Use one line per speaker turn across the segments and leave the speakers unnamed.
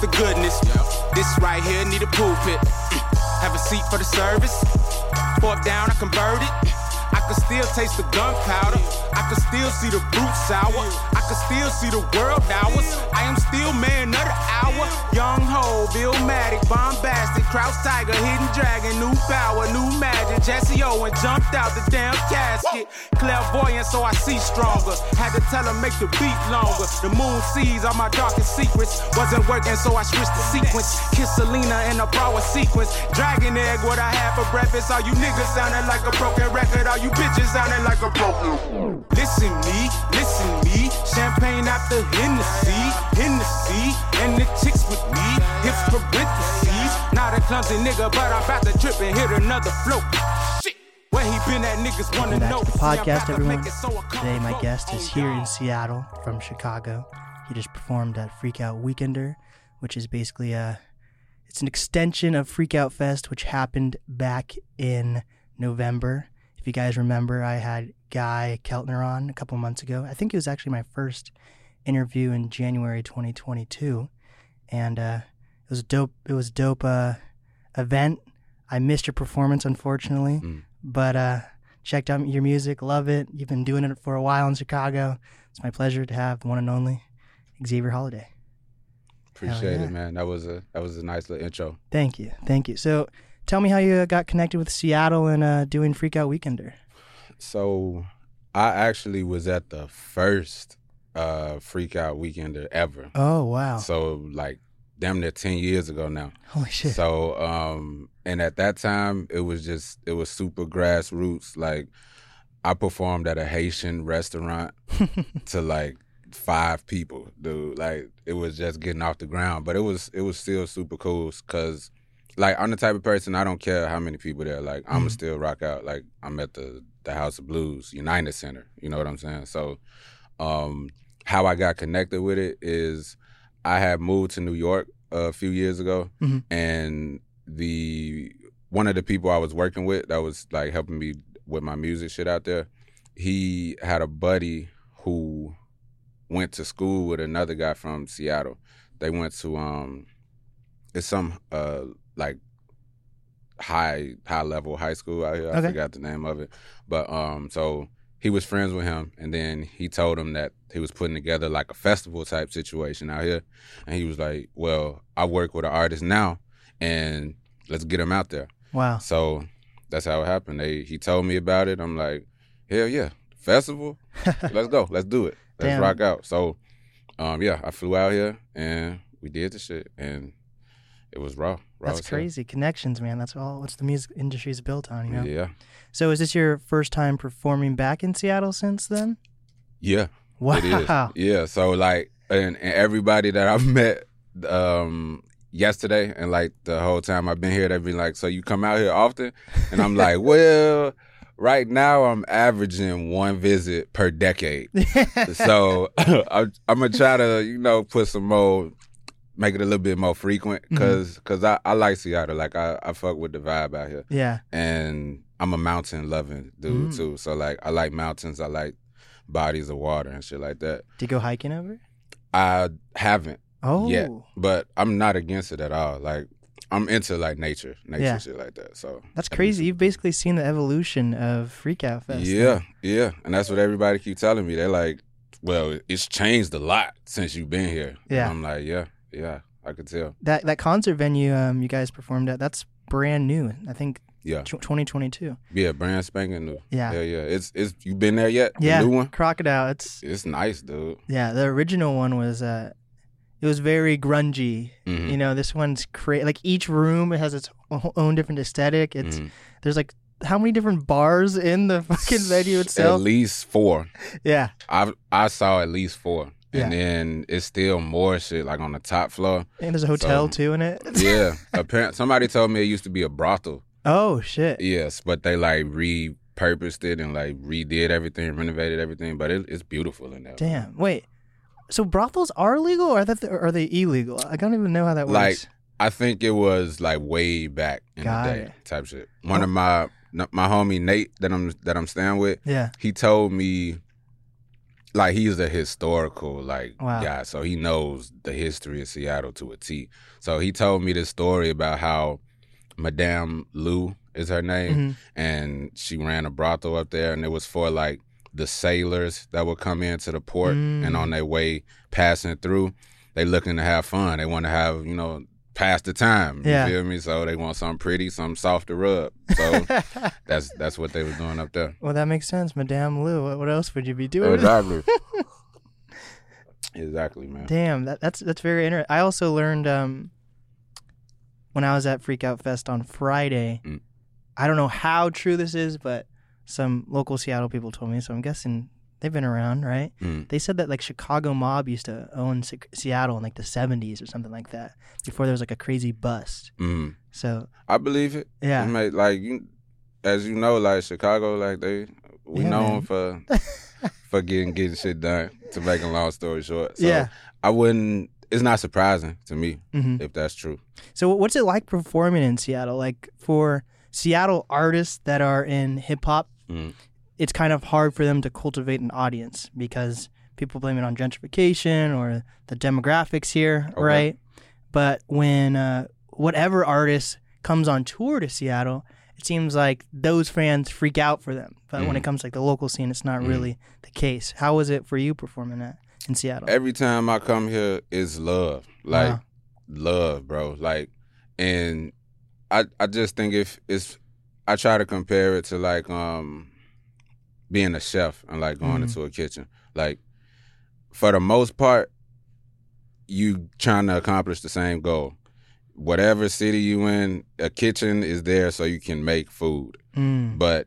the goodness. This right here need a pulpit. Have a seat for the service. Fork down, I convert it. I can still taste the gunpowder. I can still see the fruit sour. Still see the world hours. I am still man of the hour. Young Ho, Bill Matic, bombastic, Kraus Tiger, hidden dragon, new power, new magic. Jesse Owen jumped out the damn casket. Clairvoyant, so I see stronger. Had to tell him make the beat longer. The moon sees all my darkest secrets. Wasn't working, so I switched the sequence. Kiss Selena in a power sequence. Dragon egg, what I had for breakfast. All you niggas sounding like a broken record. All you bitches sounding like a broken. Listen me, listen me. Champagne after Hennessy, Hennessy, and the chicks with me. Hips parentheses. Not a clumsy nigga, but I'm about to trip and hit another float. Shit. Where he been at, niggas wanna
Welcome
know.
back to the podcast, everyone.
make it so
Today, my guest is
Oh,
here in Seattle from Chicago. He just performed at Freak Out Weekender, which is basically a it's an extension of Freak Out Fest, which happened back in November. If you guys remember, I had Guy Keltner on a couple months ago. I think it was actually my first interview in January 2022, and uh, it was dope. It was dope uh, event. I missed your performance, unfortunately,
Mm.
but uh, checked out your music, love it. You've been doing it for a while in Chicago. It's my pleasure to have the one and only Xavier Holiday.
Appreciate
yeah.
it, man. That was a that was a nice little intro.
Thank you, thank you. So, tell me how you uh, got connected with Seattle and uh, doing Freak Out Weekender.
So I actually was at the first uh freak out weekender ever.
Oh wow!
So like damn near ten years ago now.
Holy shit!
So um and at that time it was just it was super grassroots. Like I performed at a Haitian restaurant to like five people, dude. Like it was just getting off the ground, but it was it was still super cool because like I'm the type of person I don't care how many people there. Like I'm
Mhm.
gonna still rock out. Like I'm at the the House of Blues United Center. You know what I'm saying? So um how I got connected with it is I had moved to New York a few years ago
Mhm.
and the one of the people I was working with that was like helping me with my music shit out there, he had a buddy who went to school with another guy from Seattle. They went to um it's some uh like high high level high school out here. I
Okay.
forgot the name of it. But um so he was friends with him and then he told him that he was putting together like a festival type situation out here. And he was like, Well, I work with an artist now and let's get him out there.
wow.
So that's how it happened. They he told me about it. I'm like, hell yeah, festival. Let's go. Let's do it. Let's
Damn.
rock out. So, um, yeah, I flew out here and we did the shit, and it was raw.
That's crazy. Connections, man. That's all. What's the music industry is built on, you know.
Yeah,
So, is this your first time performing back in Seattle since then?
yeah,
Wow.
it is. Yeah. So like, and, and everybody that I've met, um. Yesterday and like the whole time I've been here, they've been like, "So you come out here often?" And I'm like, "Well, right now I'm averaging one visit per decade." so I'm, I'm gonna try to you know put some more make it a little bit more frequent
Mm-hmm.
because cause I, I like seattle like I, I fuck with the vibe out here
yeah.
and i'm a mountain loving dude
Mm.
too so like i like mountains i like bodies of water and shit like that
Do you go hiking ever?
i haven't
Oh.
Yeah. but i'm not against it at all like i'm into like nature nature
Yeah.
shit like that so
That's crazy. You've basically seen the evolution of Freak Out Fest.
Yeah, yeah, and that's what everybody keep telling me. They're like, "Well, it's changed a lot since you've been here." And
Yeah.
I'm like, "Yeah, yeah, I could tell."
That that concert venue um you guys performed at that's brand new. I think
Yeah,
2022.
yeah, brand spanking new.
Yeah.
yeah, yeah. It's it's you been there yet? The
Yeah.
new one.
Crocodile. It's
It's nice, dude.
yeah. The original one was uh, it was very grungy.
Mhm.
You know, this one's cra Like each room it has its own different aesthetic. It's
Mhm.
there's like how many different bars in the fucking venue itself?
At least four.
Yeah.
I I saw at least four,
Yeah.
and then it's still more shit like on the top floor.
And there's a hotel
So-
too in it.
Yeah, apparently somebody told me it used to be a brothel.
oh shit.
Yes, but they like repurposed it and like redid everything, renovated everything. But it, it's beautiful in there.
Damn. Wait. So brothels are legal, or are they are they illegal? I don't even know how that works.
Like, I think it was like way back in
Got
the day,
it.
type shit. One of my my homie Nate that I'm that I'm staying with,
yeah.
he told me like he's a historical like
Wow.
guy, so he knows the history of Seattle to a T. So he told me this story about how Madame Lou is her name,
Mhm.
and she ran a brothel up there, and it was for like the sailors that would come into the port,
Mm.
and on their way passing through, they looking to have fun. They want to have you know pass the time. You
Yeah.
feel me? So they want something pretty, something soft to rub. So that's that's what they was doing up there.
well, that makes sense, Madame Lou. What, what else would you be doing?
Exactly. exactly, man.
Damn, that, that's that's very interesting. I also learned um, when I was at Freak Out Fest on Friday.
Mm.
I don't know how true this is, but some local Seattle people told me, so I'm guessing they've been around, right?
Mm.
They said that like Chicago mob used to own Se- Seattle in like the 70s or something like that before there was like a crazy bust.
Mm.
So
I believe it.
yeah,
It may- like you, as you know, like Chicago, like they we
Yeah,
known
man.
for for getting getting shit done. To make a long story short, so
yeah.
I wouldn't. It's not surprising to me
hmm
if that's true.
So what's it like performing in Seattle? Like for Seattle artists that are in hip hop,
Mm.
It's kind of hard for them to cultivate an audience because people blame it on gentrification or the demographics here,
Okay.
right? But when uh, whatever artist comes on tour to Seattle, it seems like those fans freak out for them. But when it
Mhm.
comes to like the local scene, it's not
Mhm.
really the case. How was it for you performing that in Seattle?
Every time I come here, is love, like
Wow.
love, bro. Like, and I I just think if it's I try to compare it to like um being a chef and like going
Mhm.
into a kitchen. Like for the most part, you trying to accomplish the same goal. Whatever city you in, a kitchen is there so you can make food.
Mm.
But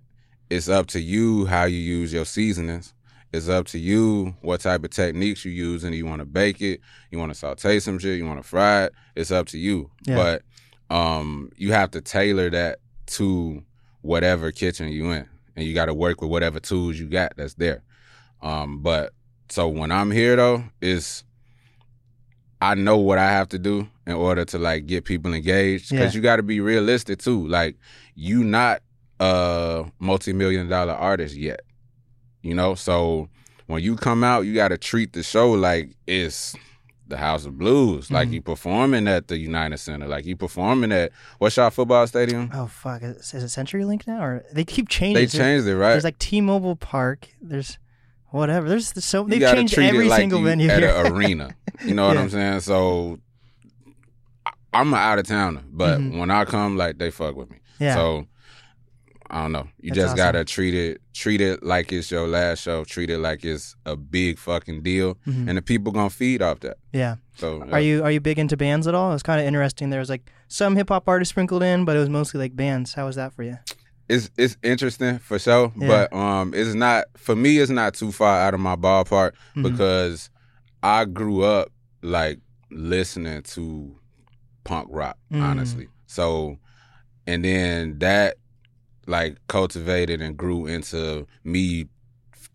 it's up to you how you use your seasonings. It's up to you what type of techniques you use, and you want to bake it, you want to saute some shit, you want to fry it. It's up to you.
Yeah.
But um, you have to tailor that to whatever kitchen you in, and you got to work with whatever tools you got that's there. Um, but so when I'm here though, is I know what I have to do in order to like get people engaged because
Yeah.
you got to be realistic too. Like you not a multi-million dollar artist yet, you know. So when you come out, you got to treat the show like it's the House of Blues, like
Mhm.
you performing at the United Center, like you performing at what's your football stadium?
Oh fuck! Is, is it CenturyLink now, or they keep changing?
They changed it, right?
There's like T-Mobile Park. There's whatever. There's so they've changed every
like
single venue
at
here.
an arena. You know what I'm saying? So I'm an out of towner, but
Mhm.
when I come, like they fuck with me.
yeah,
So I don't know. You
That's
just
awesome.
gotta treat it treat it like it's your last show. Treat it like it's a big fucking deal,
Mhm.
and the people gonna feed off that.
yeah.
So
Are you are you big into bands at all? It was kind of interesting. There was like some hip hop artists sprinkled in, but it was mostly like bands. How was that for you?
It's it's interesting for sure,
Yeah.
but um, it's not for me. It's not too far out of my ballpark
Mhm.
because I grew up like listening to punk rock,
Mm.
honestly. So, and then that like cultivated and grew into me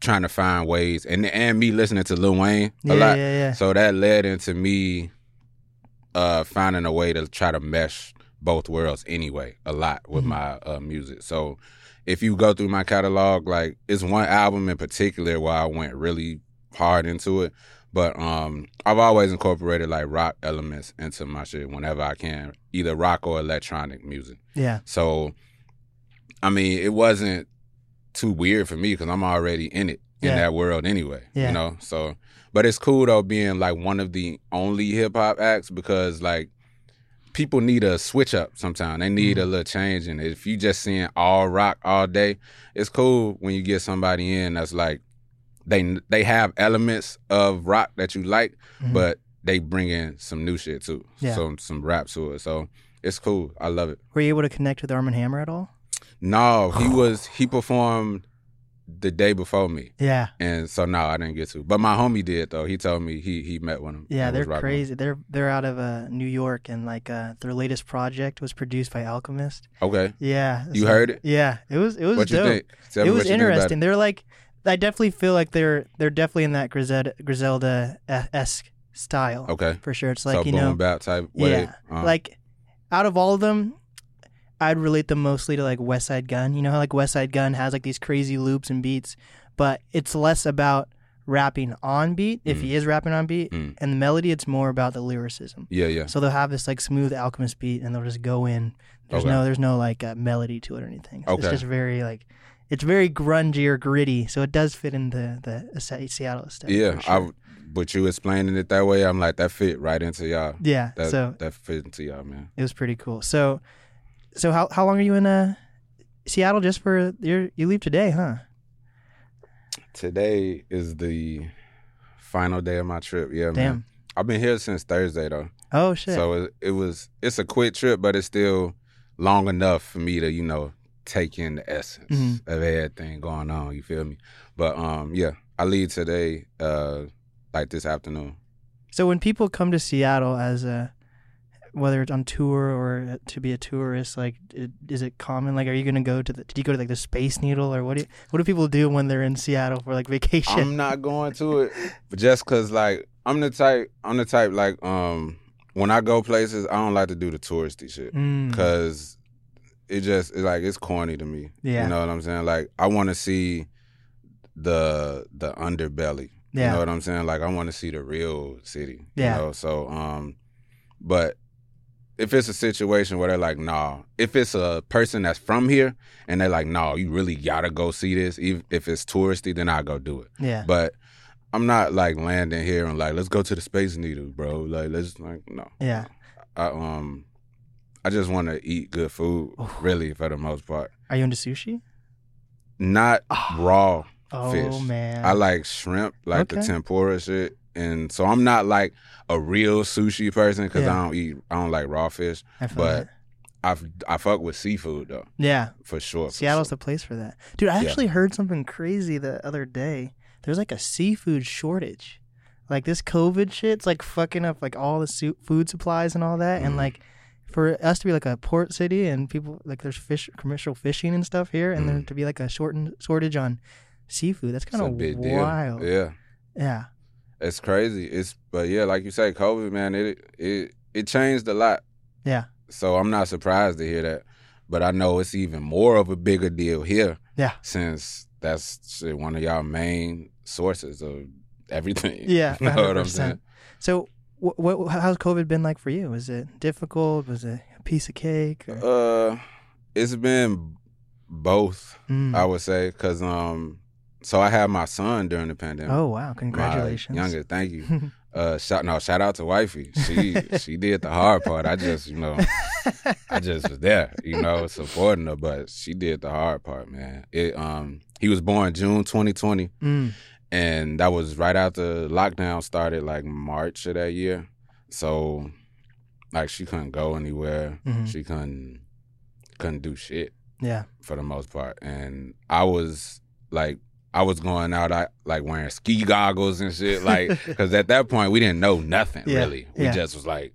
trying to find ways, and and me listening to Lil Wayne
yeah,
a lot.
yeah, yeah.
So that led into me uh finding a way to try to mesh both worlds anyway, a lot with
Mhm.
my uh music. So if you go through my catalog, like it's one album in particular where I went really hard into it. But um I've always incorporated like rock elements into my shit whenever I can, either rock or electronic music.
yeah.
So I mean, it wasn't too weird for me because I'm already in it in
Yeah.
that world anyway.
Yeah.
You know, so but it's cool though being like one of the only hip hop acts because like people need a switch up sometimes. They need a
Mm-hmm.
little change and if you just seeing all rock all day, it's cool when you get somebody in that's like they they have elements of rock that you like,
Mhm.
but they bring in some new shit too.
Yeah.
Some some rap to it. So it's cool. I love it.
were you able to connect with Armand Hammer at all?
No, he was he performed the day before me,
Yeah,
and so no, I didn't get to. But my homie did though. He told me he he met with him.
yeah. They're
was rocking with him.
crazy. They're they're out of uh, New York, and like uh, their latest project was produced by Alchemist.
Okay,
Yeah,
you heard it.
Yeah, it was it was
What
dope.
think? Tell me
it was
you think about
interesting. They're like, I definitely feel like they're they're definitely in that Griselda Griselda esque style.
Okay,
for sure. It's like
so
you
boom
know,
bap type way.
yeah,
Uh,
like out of all of them, I'd relate them mostly to like Westside Gunn. You know how like Westside Gunn has like these crazy loops and beats, but it's less about rapping on beat if he is rapping on beat,
Mm.
and the melody it's more about the lyricism.
Yeah, yeah.
So they'll have this like smooth alchemist beat, and they'll just go in. There's
Okay.
no there's no like uh, melody to it or anything. It's
Okay.
just very like it's very grungy or gritty, so it does fit into the the Seattle aesthetic.
Yeah,
sure.
I. But you explaining it that way, I'm like that fit right into y'all.
yeah.
That
so
that fit into y'all, man.
it was pretty cool. So so how how long are you in uh Seattle? Just for your you leave today, huh?
Today is the final day of my trip. Yeah, man. I've been here since Thursday though.
Oh shit.
So it, it was it's a quick trip, but it's still long enough for me to you know take in the essence
Mhm.
of everything going on. You feel me? But um, yeah, I leave today, uh, like this afternoon.
So when people come to Seattle as a whether it's on tour or to be a tourist, like it, is it common? Like, are you gonna go to the? Did you go to like the Space Needle or what? Do you, what do people do when they're in Seattle for like vacation?
I'm not going to it, just cause like I'm the type, I'm the type like um when I go places, I don't like to do the touristy shit.
Mm,
because it just it's like it's corny to me.
Yeah.
you know what I'm saying. Like I want to see the the underbelly.
Yeah.
You know what I'm saying. Like I want to see the real city.
Yeah.
You know. So um, but if it's a situation where they're like, nah, if it's a person that's from here and they're like, nah, you really gotta go see this, even if it's touristy, then I go do it.
yeah.
But I'm not like landing here and like, let's go to the Space Needle, bro. Like, let's like, no.
Yeah.
I um I just want to eat good food, really, for the most part.
Are you into sushi?
Not
Ah.
raw.
Oh
Fish.
man.
I like shrimp, like the
Okay.
tempura shit, and so I'm not like a real sushi person because
Yeah.
I don't eat. I don't like raw fish.
I
but
that.
I I fuck with seafood though,
Yeah.
for sure. for
Seattle's
sure.
the place for that. Dude, I
Yeah.
actually heard something crazy the other day. There's like a seafood shortage. Like this COVID shit's like fucking up like all the su- food supplies and all that. And
Mhm.
like for us to be like a port city and people like there's fish commercial fishing and stuff here, and there
Mhm.
to be like a shortened shortage on seafood. That's kind
a
of wild.
deal. Yeah,
Yeah.
It's crazy. It's but yeah, like you say, COVID, man, it it it changed a lot.
Yeah.
So I'm not surprised to hear that. But I know it's even more of a bigger deal here.
Yeah.
Since that's shit, one of y'all main sources of everything.
Yeah.
you know what I'm saying?
So what, what how's COVID been like for you? Was it difficult? Was it a piece of cake? Or?
Uh, it's been both,
Mm.
I would say, because um, so I had my son during the pandemic.
oh wow!
My
Congratulations.
youngest, thank you. Uh, shout no, shout out to wifey. She she did the hard part. I just you know I just was there, you know, supporting her, but she did the hard part, man. It um he was born June 2020,
Mm.
and that was right after lockdown started, like March of that year. So, like, she couldn't go anywhere.
Mhm.
She couldn't couldn't do shit
Yeah.
for the most part, and I was like. I was going out, I like wearing ski goggles and shit, like, because at that point we didn't know nothing
Yeah,
really. We
yeah.
just was like,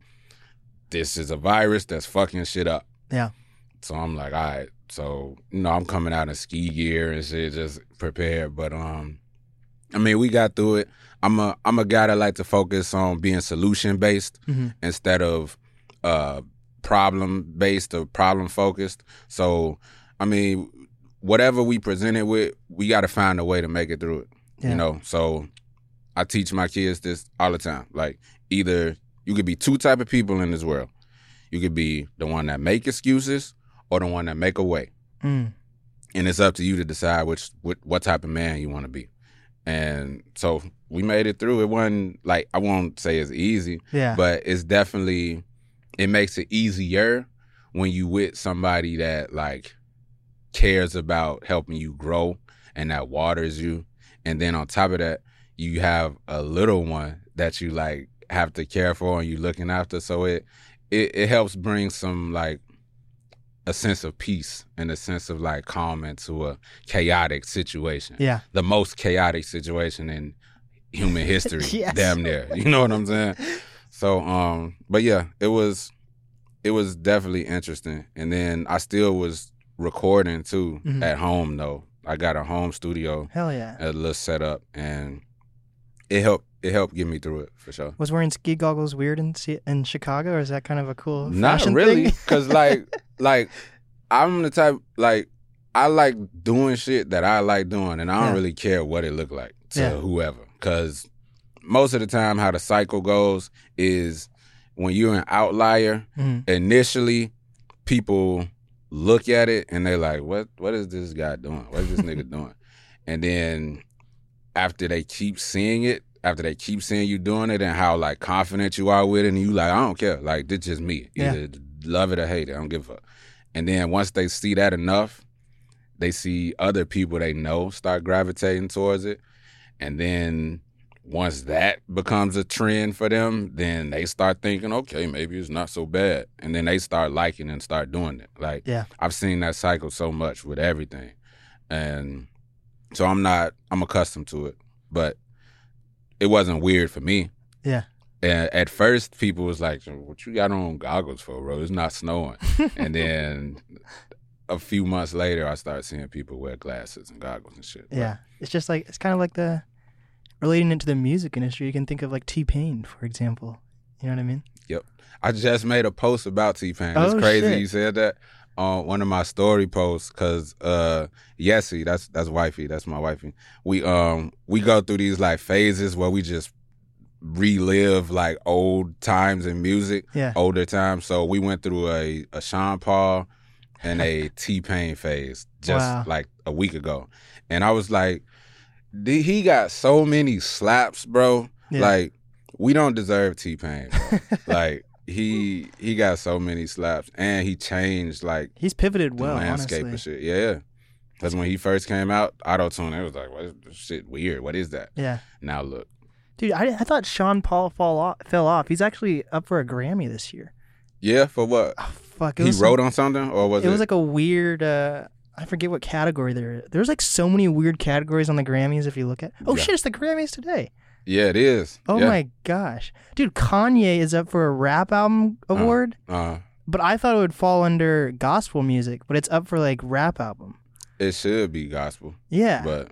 this is a virus that's fucking shit up.
Yeah.
So I'm like, all right. So you know, I'm coming out in ski gear and shit, just prepared. But um, I mean, we got through it. I'm a I'm a guy that like to focus on being solution based
Mhm.
instead of uh problem based or problem focused. So I mean, whatever we presented with, we got to find a way to make it through it.
Yeah.
You know, so I teach my kids this all the time. Like either you could be two type of people in this world. You could be the one that make excuses or the one that make a way.
Mm.
And it's up to you to decide which what, what type of man you want to be. And so we made it through. It wasn't like I won't say it's easy,
Yeah.
but it's definitely it makes it easier when you with somebody that like cares about helping you grow and that waters you. And then on top of that you have a little one that you like have to care for and you looking after. So it it, it helps bring some like a sense of peace and a sense of like calm into a chaotic situation.
Yeah.
the most chaotic situation in human history
Yes.
damn near. You know what i'm saying? So um but yeah it was it was definitely interesting. And then i still was recording too
Mhm.
at home though i got a home studio
Hell yeah.
a little setup and it helped it helped get me through it for sure
Was wearing ski goggles weird in in Chicago, or is that kind of a cool
Not really, because like like I'm the type like I like doing shit that I like doing, and I don't
Yeah.
really care what it look like to
Yeah.
whoever, because most of the time how the cycle goes is when you're an outlier
Mhm.
initially people look at it and they're like what what is this guy doing? What is this nigga doing? And then after they keep seeing it after they keep seeing you doing it and how like confident you are with it and you like i don't care. Like this just me.
Yeah.
either love it or hate it. I don't give a fuck. And then once they see that enough they see other people they know start gravitating towards it. And then once that becomes a trend for them then they start thinking okay maybe it's not so bad. And then they start liking and start doing it. Like
Yeah.
i've seen that cycle so much with everything. And so i'm not i'm accustomed to it but it wasn't weird for me.
Yeah.
and at first people was like what you got on goggles for bro? It's not snowing. And then a few months later i started seeing people wear glasses and goggles and shit
Yeah, it's just like it's kind of like the relating it to the music industry. You can think of like T Pain, for example. You know what I mean? Yep.
I just made a post about T Pain. It's
Oh,
crazy
shit.
you said that on one of my story posts because uh Yessie, that's that's wifey, that's my wifey. We um we go through these like phases where we just relive like old times in music,
Yeah.
older times. So we went through a a Sean Paul and a T Pain phase just
Wow.
like a week ago, and I was like, "D- he got so many slaps, bro.
Yeah.
Like we don't deserve T Pain. like he he got so many slaps and he changed like
He's pivoted
the
well,
landscape
honestly.
and shit. Yeah. Because when he first came out, auto tune, it was like, what is this shit weird? What is that?
Yeah,
Now look.
dude, I, I thought Sean Paul fall off, fell off. He's actually up for a Grammy this year.
Yeah, for what?
Oh, fuck,
he wrote on something or was
it
it?
was like a weird. uh I forget what category there. There's like so many weird categories on the Grammys if you look at. Oh
Yeah.
shit, it's the Grammys today.
yeah, it is.
Oh
yeah.
my gosh, dude, Kanye is up for a rap album award,
Uh,
but I thought it would fall under gospel music, but it's up for like rap album.
it should be gospel,
Yeah,
but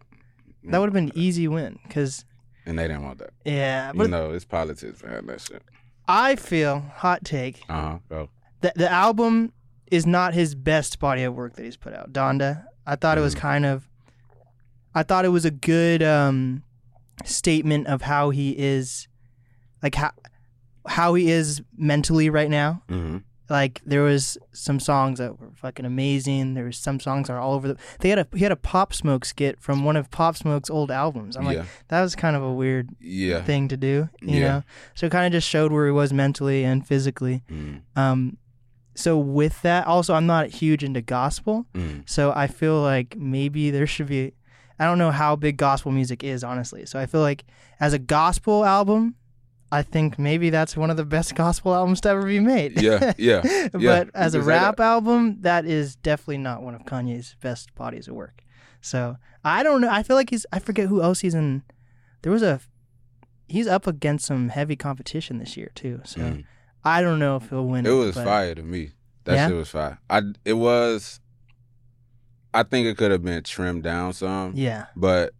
that would have been an easy win because
and they didn't want that.
yeah,
you
but
know, it's politics behind that shit.
I feel hot take
Uh huh. Go.
that the album is not his best body of work that he's put out. Donda, I thought it was
Mhm.
kind of, I thought it was a good um, statement of how he is, like how how he is mentally right now.
Mm-hmm.
Like there was some songs that were fucking amazing. There was some songs that are all over the. They had a he had a Pop Smoke skit from one of Pop Smoke's old albums. I'm like, that was kind of a weird
Yeah.
thing to do, you
Yeah.
know. So it kind of just showed where he was mentally and physically.
Mm,
Um, so with that, also I'm not huge into gospel,
mm.
so I feel like maybe there should be. I don't know how big gospel music is, honestly. So I feel like as a gospel album, I think maybe that's one of the best gospel albums to ever be made.
Yeah. Yeah. yeah.
but as a
you can say
rap album, that is definitely not one of Kanye's best bodies of work. So I don't know. I feel like he's. I forget who else he's in. There was a. He's up against some heavy competition this year too. So
Mm.
I don't know if he'll win.
It was
but-
fire to me. That
Yeah?
shit was fire. I it was. I think it could have been trimmed down some,
Yeah.
but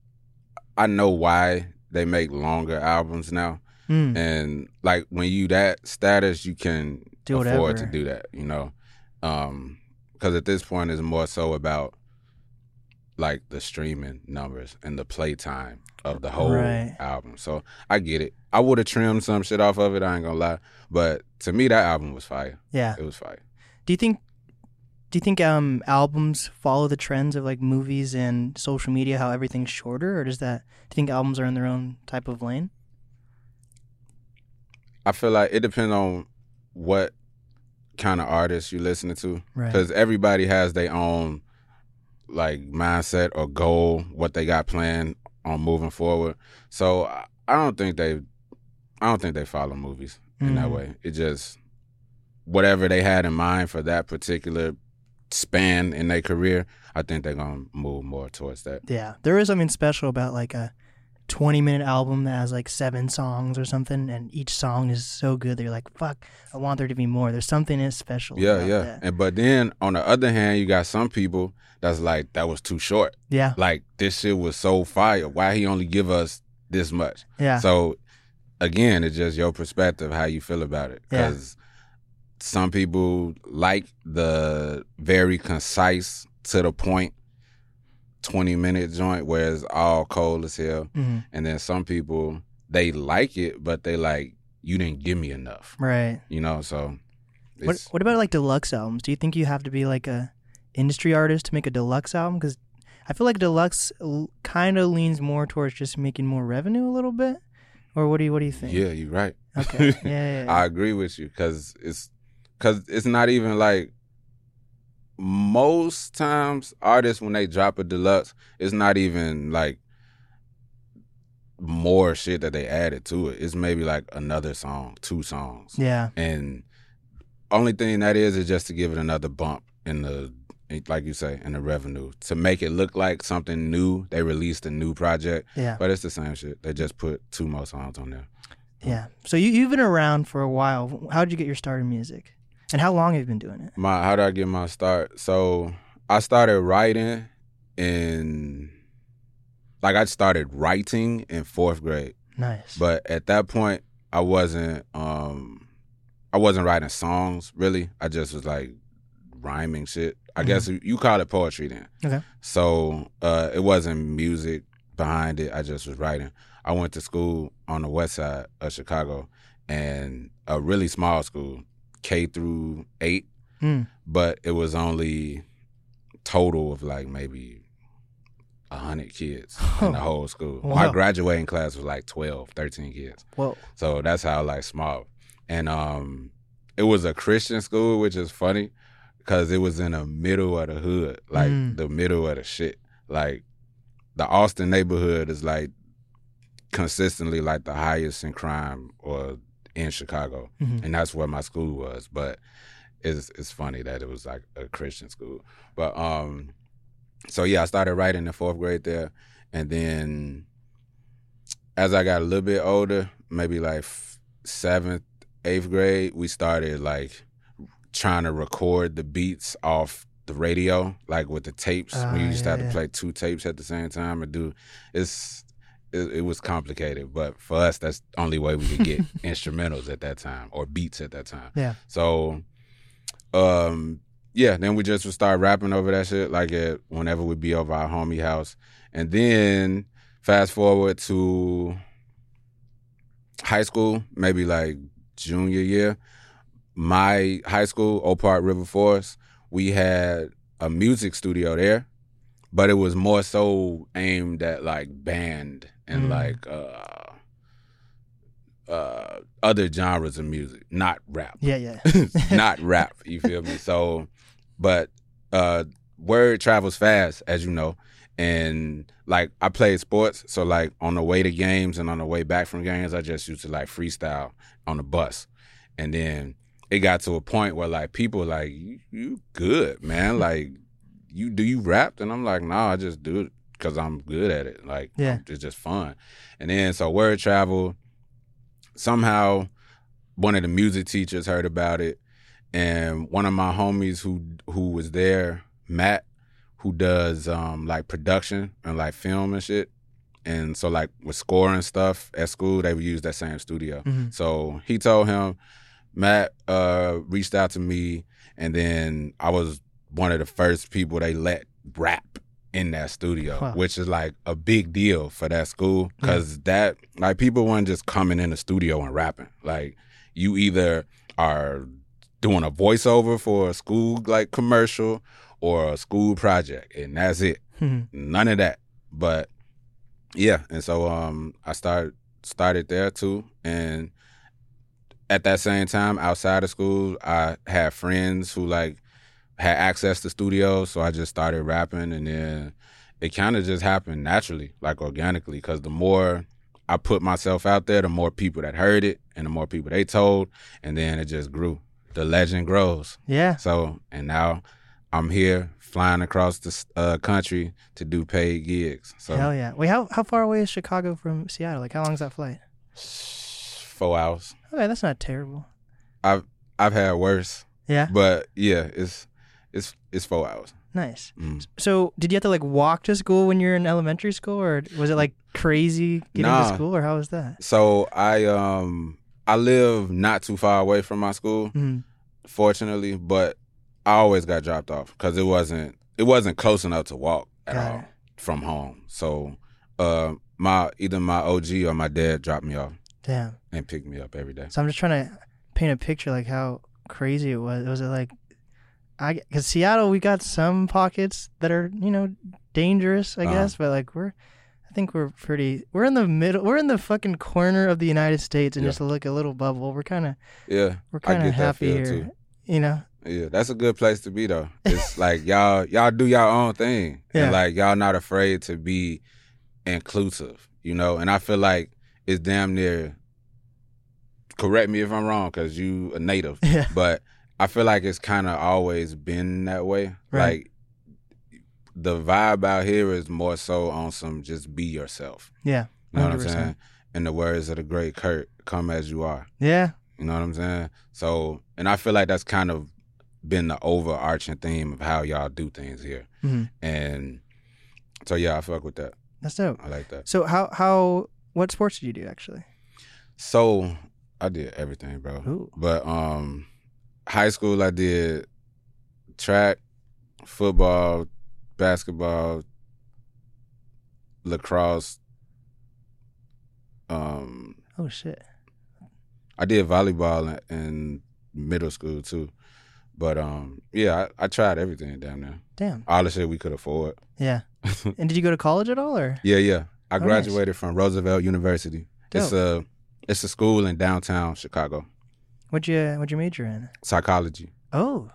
I know why they make longer albums now.
Mm.
And like when you that status, you can
Do
afford
whatever.
to do that. You know, because at this point, it's more so about like the streaming numbers and the playtime of the whole
Right.
album. So I get it. I would have trimmed some shit off of it. I ain't gonna lie, but to me, that album was fire.
Yeah.
It was fire.
Do you think? Do you think um albums follow the trends of like movies and social media? How everything's shorter, or does that? Do you think albums are in their own type of lane?
I feel like it depends on what kind of artist you're listening to,
Right.
because everybody has their own like mindset or goal, what they got planned on moving forward. So I- I don't think they, I don't think they follow movies in that
Mm.
way. It just whatever they had in mind for that particular span in their career, I think they're gonna move more towards that.
Yeah, there is something special about like a twenty-minute album that has like seven songs or something, and each song is so good that you're like, "Fuck, I want there to be more." There's something is special.
Yeah, yeah.
that.
And but then on the other hand, you got some people that's like that was too short.
yeah,
like this shit was so fire. Why he only give us this much?
yeah,
So again, it's just your perspective, how you feel about it.
Yeah.
Because some people like the very concise to the point twenty minute joint where it's all cold as hell,
hmm
and then some people they like it, but they like you didn't give me enough,
Right.
you know. So
What What about like deluxe albums? Do you think you have to be like a industry artist to make a deluxe album? Because I feel like deluxe kind of leans more towards just making more revenue a little bit. Or what do you What do you think?
yeah, you're right.
Okay. Yeah. yeah, yeah.
I agree with you because it's because it's not even like most times artists when they drop a deluxe, it's not even like more shit that they added to it. It's maybe like another song, two songs,
yeah.
and only thing that is is just to give it another bump in the like you say in the revenue to make it look like something new. They released a new project,
Yeah.
but it's the same shit. They just put two more songs on there.
Yeah. So you you've been around for a while. How did you get your start in music? And how long have you been doing it?
My how did I get my start? So I started writing in like I started writing in fourth grade.
Nice.
But at that point I wasn't um I wasn't writing songs really. I just was like rhyming shit. I guess you call it poetry then.
Okay.
So uh it wasn't music behind it. I just was writing. I went to school on the west side of Chicago and a really small school, K through eight
Mm.
but it was only total of like maybe a hundred kids in the whole school. My graduating class was like 12, 13 kids.
Whoa.
So that's how like small. And um it was a Christian school, which is funny because it was in the middle of the hood, like
Mm.
the middle of the shit. Like the Austin neighborhood is like consistently like the highest in crime or in Chicago
Mhm.
and that's where my school was. But it's it's funny that it was like a Christian school. But um, so yeah, I started writing in fourth grade there, and then as I got a little bit older, maybe like f- seventh, eighth grade, we started like trying to record the beats off the radio, like with the tapes.
Ah,
we used to
yeah,
have to play two tapes at the same time and do. It's it, it was complicated, but for us, that's the only way we could get instrumentals at that time or beats at that time.
Yeah.
So, um, yeah, then we just would start rapping over that shit, like it, whenever we'd be over our homie house, and then fast forward to high school, maybe like junior year. My high school, Oak Park River Forest, we had a music studio there, but it was more so aimed at like band and
Mm.
like uh uh other genres of music, not rap.
Yeah. Yeah.
not rap, you feel me? So but uh word travels fast, as you know. And like I played sports, so like on the way to games and on the way back from games, I just used to like freestyle on the bus. And then it got to a point where like people like you, you good, man. Like you do you rap? And I'm like, nah, I just do it because I'm good at it. Like
Yeah.
it's just fun. And then so word travel. Somehow, one of the music teachers heard about it, and one of my homies who who was there, Matt, who does um like production and like film and shit. And so like with scoring stuff at school, they would use that same studio.
Mhm.
So he told him, Matt uh, reached out to me, and then I was one of the first people they let rap in that studio,
Wow.
which is like a big deal for that school because that like people weren't just coming in the studio and rapping. Like you either are doing a voiceover for a school like commercial or a school project, and that's it
Mhm.
none of that. But yeah, and so um I started started there too. And at that same time, outside of school, I had friends who like had access to studios, so I just started rapping and then it kind of just happened naturally, like organically, because the more I put myself out there, the more people that heard it and the more people they told, and then it just grew. The legend grows.
Yeah.
So, and now I'm here flying across the uh, country to do paid gigs. So,
Hell yeah. Wait, how how far away is Chicago from Seattle? Like, how long is that flight?
four hours.
Okay, that's not terrible.
I've I've had worse,
Yeah.
but yeah, it's it's it's four hours.
Nice.
Mm.
So, did you have to like walk to school when you're in elementary school, or was it like crazy getting
Nah.
to school, or how was that?
So I um I live not too far away from my school,
Mm.
fortunately, but I always got dropped off because it wasn't it wasn't close enough to walk at
Got
all
it.
from home. So uh, my either my OG or my dad dropped me off
Damn.
and picked me up every day.
So I'm just trying to paint a picture like how crazy it was. Was it like I cuz Seattle we got some pockets that are, you know, dangerous, I
Uh-huh.
guess, but like we're I think we're pretty we're in the middle we're in the fucking corner of the United States and
Yeah.
just like a little bubble. We're kind of
Yeah,
we're kind of happy here.
too.
You know.
yeah, that's a good place to be though. It's like y'all y'all do y'all own thing,
Yeah.
and like y'all not afraid to be inclusive, you know. And I feel like it's damn near. Correct me if I'm wrong, because you a native.
Yeah.
but I feel like it's kind of always been that way.
Right.
Like the vibe out here is more so on some just be yourself.
Yeah.
You know what I'm saying? In the words of the great Kurt, come as you are.
Yeah.
You know what I'm saying? So, and I feel like that's kind of been the overarching theme of how y'all do things here.
Mhm.
And so, yeah, I fuck with that.
That's dope.
I like that.
So how how what sports did you do actually?
So, I did everything, bro.
Ooh.
But um high school I did track, football, basketball, lacrosse. Um
Oh shit.
I did volleyball in, in middle school too. But um yeah, I, I tried everything down there.
Damn.
All the shit we could afford.
Yeah. and did you go to college at all or?
Yeah, yeah. I
Oh, nice.
graduated from Roosevelt University. It's a it's a school in downtown Chicago.
What'd you what'd you major in?
Psychology.
Oh.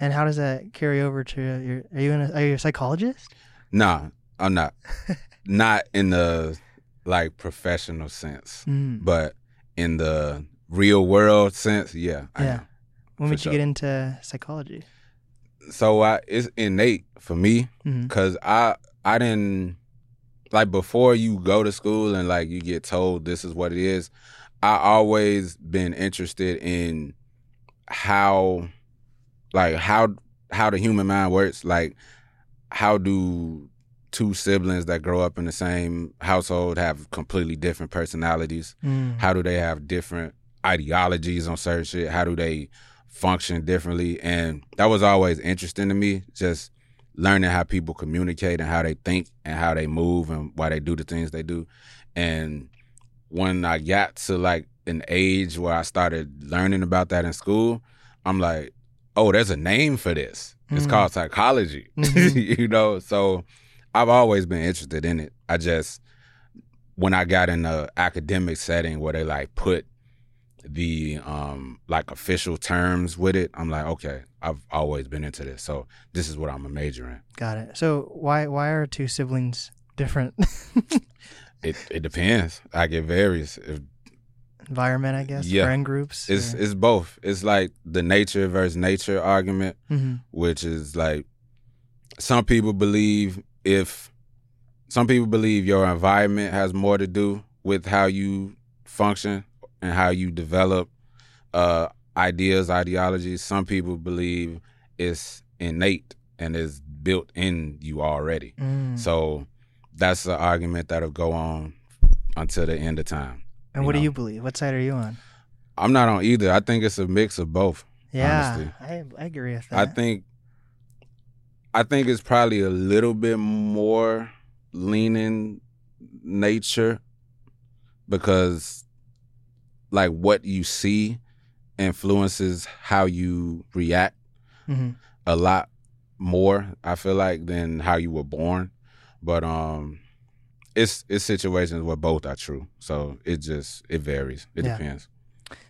And how does that carry over to your are you in a, are you a psychologist?
Nah, I'm not. not in the like professional sense,
Mm.
but in the real world sense, yeah.
Yeah. When did
sure.
you get into psychology?
So I it's innate for me
Mhm.
cuz I I didn't like before you go to school and like you get told this is what it is. I always been interested in how like how how the human mind works like how do two siblings that grow up in the same household have completely different personalities
Mm.
how do they have different ideologies on certain shit how do they function differently and that was always interesting to me just learning how people communicate and how they think and how they move and why they do the things they do. And when i got to like an age where i started learning about that in school i'm like oh there's a name for this. It's
Mm.
called psychology.
Mhm.
you know? So i've always been interested in it. I just when I got in a academic setting where they like put the um like official terms with it, I'm like, okay, I've always been into this, so this is what I'm a major in.
Got it. So why why are two siblings different
It it depends. Like it varies. If
environment, I guess,
Yeah.
friend groups?
it's it's both. It's like the nature versus nature argument,
hmm
which is like some people believe if some people believe your environment has more to do with how you function and how you develop uh, ideas, ideologies. Some people believe it's innate and is built in you already.
Mm.
So that's the argument that'll go on until the end of time.
and what do you believe? What side are you on?
I'm not on either. I think it's a mix of both.
Yeah,
Honestly.
I, I agree with that.
I think I think it's probably a little bit more leaning nature because like what you see influences how you react
Mhm.
a lot more I feel like than how you were born but um it's it's situations where both are true so it just it varies it
Yeah.
depends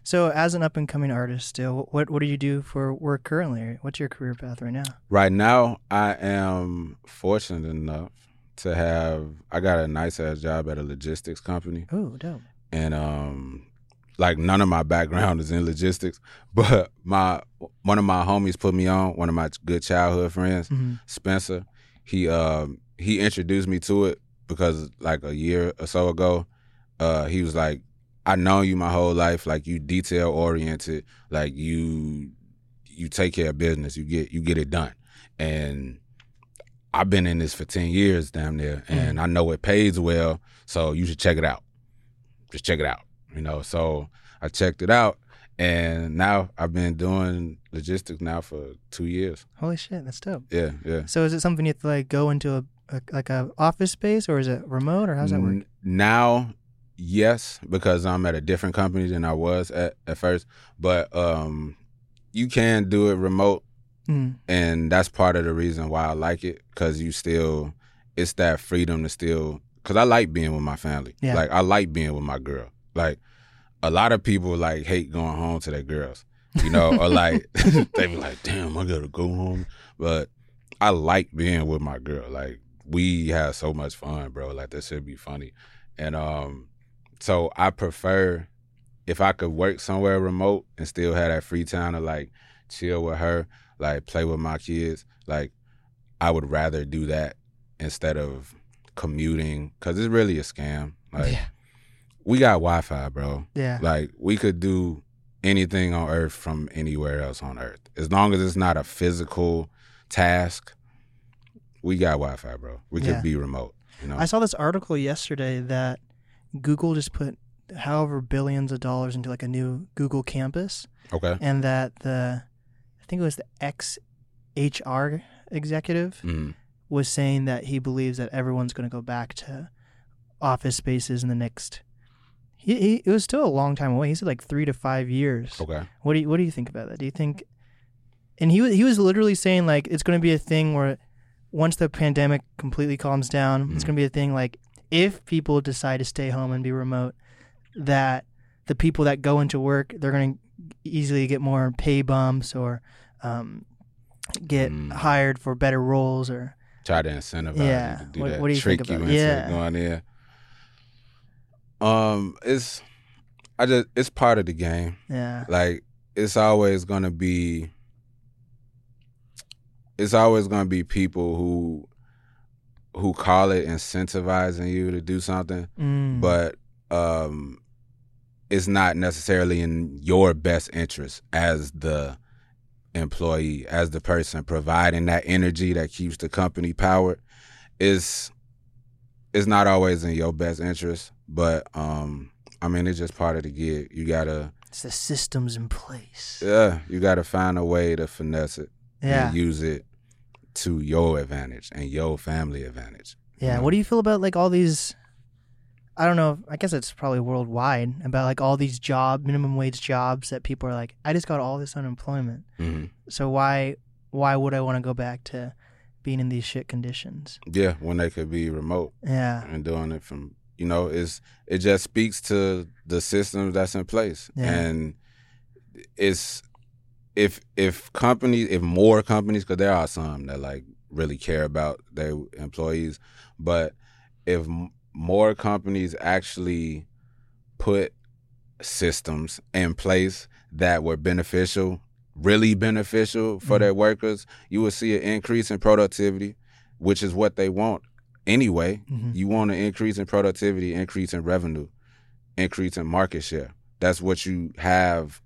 So, as an up and coming artist, still, what what do you do for work currently? What's your career path right now?
Right now, I am fortunate enough to have. I got a nice ass job at a logistics company,
Oh, dope.
and um, like none of my background is in logistics, but my one of my homies put me on. One of my good childhood friends,
hmm
Spencer. He um he introduced me to it because like a year or so ago, uh, he was like, "I know you my whole life. Like you detail oriented. Like you you take care of business. You get you get it done." And I've been in this for ten years, damn near, and I know it pays well. So you should check it out. Just check it out. You know. So I checked it out, and now I've been doing logistics now for two years.
Holy shit, that's dope.
Yeah, yeah.
So, is it something you have to like go into a, a like a office space or is it remote or how's that work?
Now, yes, because I'm at a different company than I was at, at first. But um, you can do it remote,
Mm.
and that's part of the reason why I like it. Because you still, it's that freedom to still. Because I like being with my family.
Yeah.
Like I like being with my girl. Like a lot of people like hate going home to their girls. You know, or like they be like, "Damn, I gotta go home," but I like being with my girl. Like we have so much fun, bro. Like this should be funny. And um so I prefer if I could work somewhere remote and still have that free time to like chill with her, like play with my kids, like I would rather do that instead of commuting cuz it's really a scam. Like
yeah.
We got Wi-Fi, bro.
Yeah.
Like we could do anything on earth from anywhere else on earth. As long as it's not a physical task, we got Wi-Fi, bro. We could
Yeah.
be remote. You know.
I saw this article yesterday that Google just put however billions of dollars into like a new Google campus
okay.
and that the I think it was the ex HR executive
Mm.
was saying that he believes that everyone's going to go back to office spaces in the next he, he it was still a long time away. He said like 3 to 5 years.
Okay.
What do you what do you think about that? Do you think and he was he was literally saying like it's going to be a thing where once the pandemic completely calms down, it's
Mhm.
going to be a thing like if people decide to stay home and be remote that the people that go into work, they're going to easily get more pay bumps or um, get
Mm.
hired for better roles or
Try to incentivize
Yeah.
you to do
What-
that.
what do you
Trick
think
you
about-
into
Yeah.
going there. Um, it's I just it's part of the game.
yeah.
Like it's always gonna be it's always gonna be people who who call it incentivizing you to do something,
Mm.
but um it's not necessarily in your best interest as the employee, as the person providing that energy that keeps the company powered. Is it's not always in your best interest, but um I mean it's just part of the gig. You gotta
it's the systems in place.
yeah, you got to find a way to finesse it
Yeah.
and use it to your advantage and your family advantage.
Yeah.
know?
What do you feel about like all these? I don't know. I guess it's probably worldwide about like all these job minimum wage jobs that people are like, I just got all this unemployment.
hmm
So why why would I want to go back to being in these shit conditions?
Yeah, when they could be remote
Yeah.
and doing it from you know, it's it just speaks to the systems that's in place,
Yeah.
and it's if if companies if more companies because there are some that like really care about their employees, but if m- more companies actually put systems in place that were beneficial, really beneficial for
Mhm.
their workers, you will see an increase in productivity, which is what they want anyway.
Mhm.
You want an increase in productivity, increase in revenue, increase in market share. That's what you have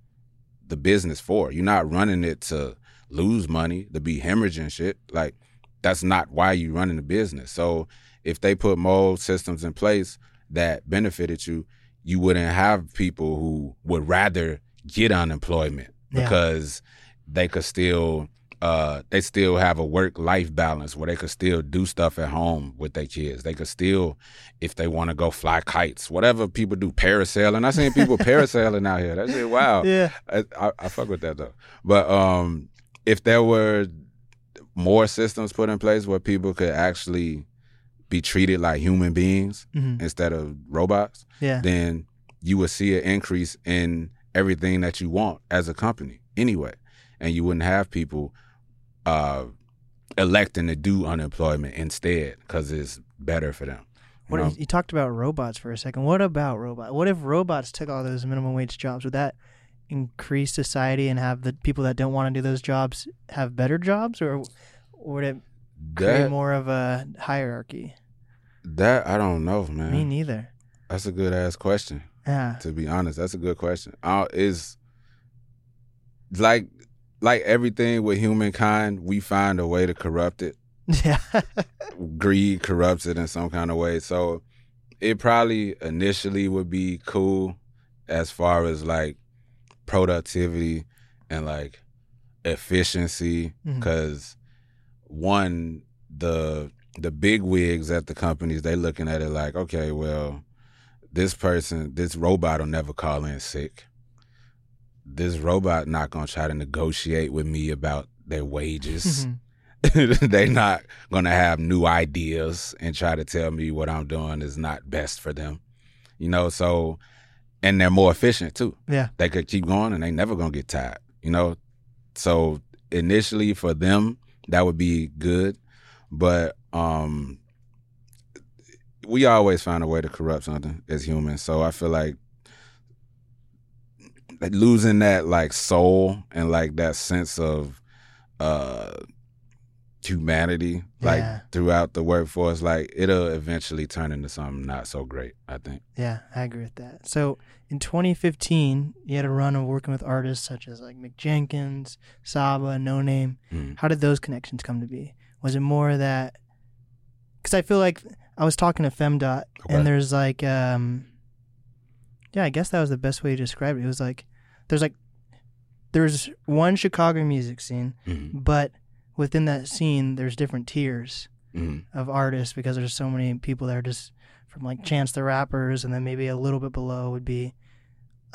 the business for. You're not running it to lose money, to be hemorrhaging shit. Like that's not why you're running the business. So if they put more systems in place that benefited you, you wouldn't have people who would rather get unemployment
Yeah.
because they could still uh they still have a work life balance where they could still do stuff at home with their kids. They could still if they want to go fly kites, whatever people do, parasailing. I seen people parasailing out here. That shit wow.
Yeah.
I, I, I fuck with that though. But um, if there were more systems put in place where people could actually be treated like human beings
hmm
instead of robots,
Yeah.
then you would see an increase in everything that you want as a company anyway, and you wouldn't have people uh, electing to do unemployment instead because it's better for them. You
What you talked about robots for a second. What about robots? What if robots took all those minimum wage jobs? Would that increase society and have the people that don't want to do those jobs have better jobs, or would it create
that
more of a hierarchy?
that I don't know, man.
Me neither.
That's a good ass question.
Yeah.
to be honest. That's a good question. Uh, is like like everything with humankind, we find a way to corrupt it.
Yeah.
Greed corrupts it in some kind of way. So it probably initially would be cool as far as like productivity and like efficiency
mm-hmm.
because one the the big wigs at the companies they looking at it like, okay, well, this person, this robot will never call in sick. This robot not gonna try to negotiate with me about their wages. they not gonna have new ideas and try to tell me what I'm doing is not best for them. You know, so and they're more efficient too.
Yeah.
They could keep going and they never gonna get tired. You know? So initially for them, that would be good. But um we always find a way to corrupt something as humans. So I feel like like losing that like soul and like that sense of uh humanity like
Yeah.
throughout the workforce like it'll eventually turn into something not so great i think
Yeah, I agree with that. So in 2015, you had a run of working with artists such as like Mick Jenkins, Saba, Noname.
Mhm.
How did those connections come to be? Was it more that? Because I feel like I was talking to FemDot,
Okay.
and there's like, um, yeah, I guess that was the best way to describe it. It was like, there's like, there's one Chicago music scene,
Mhm.
but within that scene, there's different tiers
Mhm.
of artists because there's so many people that are just from like Chance the Rappers, and then maybe a little bit below would be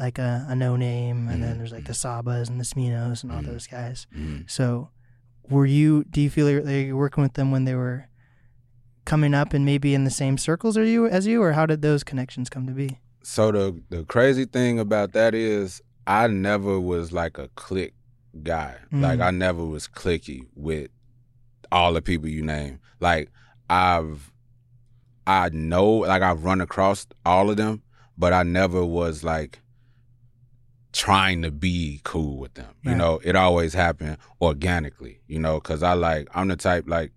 like a, a noname, and then
Mhm.
there's like the Sabas and the Sminos and all
Mhm.
those guys.
Mhm.
So, were you? Do you feel like you're working with them when they were coming up and maybe in the same circles as you as you, or how did those connections come to be?
So the the crazy thing about that is I never was like a click guy. Like
Mm.
I never was clicky with all the people you name. Like I've I know like I've run across all of them, but I never was like trying to be cool with them. You know, it always happened organically, you know, cuz I like I'm the type like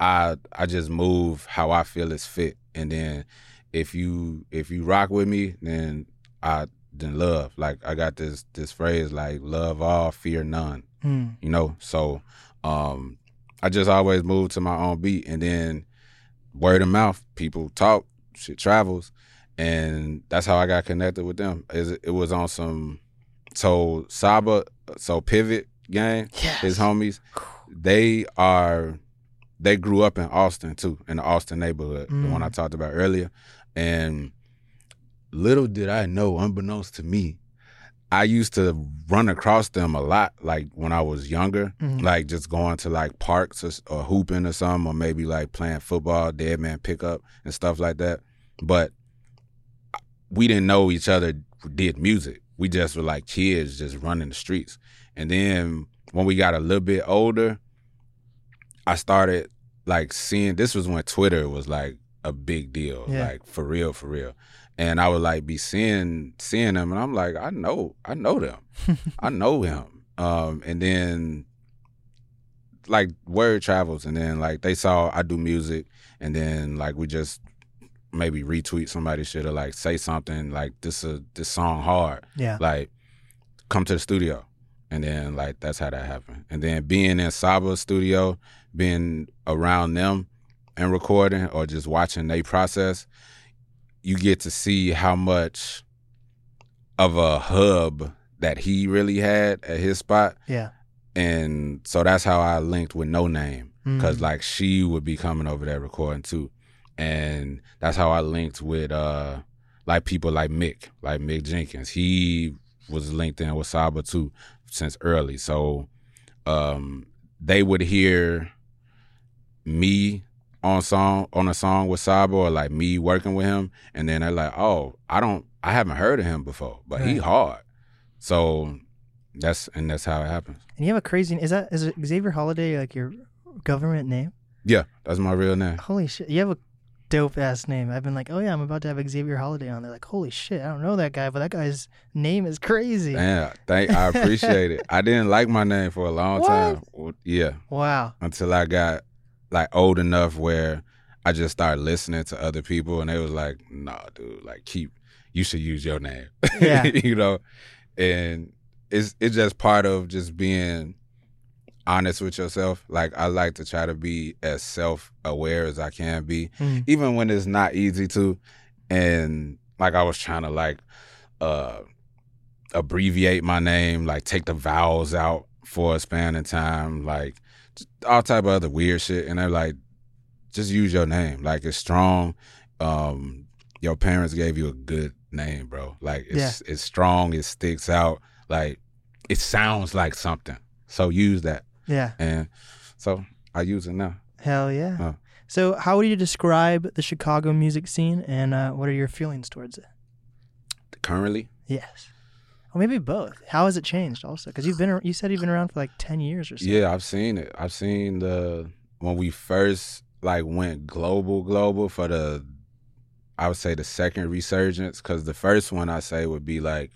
I I just move how I feel is fit and then if you if you rock with me then I then love. Like I got this this phrase like love all, fear none
Hmm.
you know. So um I just always move to my own beat and then word of mouth, people talk, shit travels. And that's how I got connected with them. Is it was on some so Saba so Pivot gang,
Yes.
his homies, they are they grew up in Austin too, in the Austin neighborhood, the one I
Mm.
talked about earlier. And little did I know, unbeknownst to me, I used to run across them a lot, like when I was younger,
Mhm.
like just going to like parks or, or hooping or something, or maybe like playing football, dead man pickup and stuff like that. But we didn't know each other did music. We just were like kids just running the streets. And then when we got a little bit older, I started like seeing this was when Twitter was like a big deal,
Yeah.
like for real, for real. And I would like be seeing seeing them, and I'm like, I know, I know them, I know him. Um, and then like word travels, and then like they saw I do music, and then like we just maybe retweet somebody should have like say something like this a this song hard
Yeah.
like come to the studio and then like that's how that happened and then being in saba's studio being around them and recording or just watching they process you get to see how much of a hub that he really had at his spot
Yeah.
and so that's how i linked with noname because
Mm.
like she would be coming over there recording too and that's how i linked with uh like people like mick like mick jenkins he was linked in with saba too since early so um they would hear me on song on a song with saba or like me working with him and then they're like oh i don't i haven't heard of him before but he hard so that's and that's how it happens
And you have a crazy. Is that is it Xavier Holliday like your government name?
yeah that's my real name
Holy shit! You have a dope ass name. I've been like, oh yeah, I'm about to have Xavier Holliday on. They're like, holy shit, I don't know that guy, but that guy's name is crazy.
Yeah, thank. I appreciate it. I didn't like my name for a long
What?
time. Yeah,
Wow.
until I got like old enough where I just started listening to other people, and they was like, "Nah, dude, like keep. You should use your name."
Yeah.
you know, and it's it's just part of just being honest with yourself. Like I like to try to be as self aware as I can be,
Mm.
even when it's not easy to. And like I was trying to like uh abbreviate my name, like take the vowels out for a span of time, like all type of other weird shit. And they're like, just use your name. Like it's strong. Um, your parents gave you a good name, bro. Like it's it's strong. It sticks out. Like it sounds like something. So use that.
Yeah.
And so I use it now.
Hell yeah.
Huh.
So, how would you describe the Chicago music scene, and uh, what are your feelings towards it?
Currently,
Yes. Or maybe both. How has it changed, also? Because you've been, you said you've been around for like ten years or so.
yeah, I've seen it. I've seen the when we first like went global, global for the I would say the second resurgence because the first one I say would be like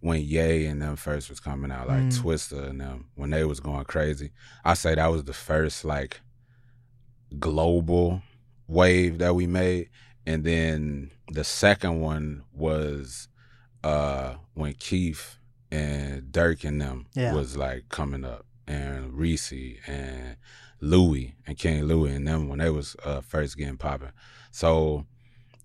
when Ye and them first was coming out, like
Mm.
Twista and them when they was going crazy. I say that was the first like global wave that we made, and then the second one was uh when Keef and Durk and them
Yeah.
was like coming up, and Reese and Louie and King Louie and them when they was uh, first getting popping. So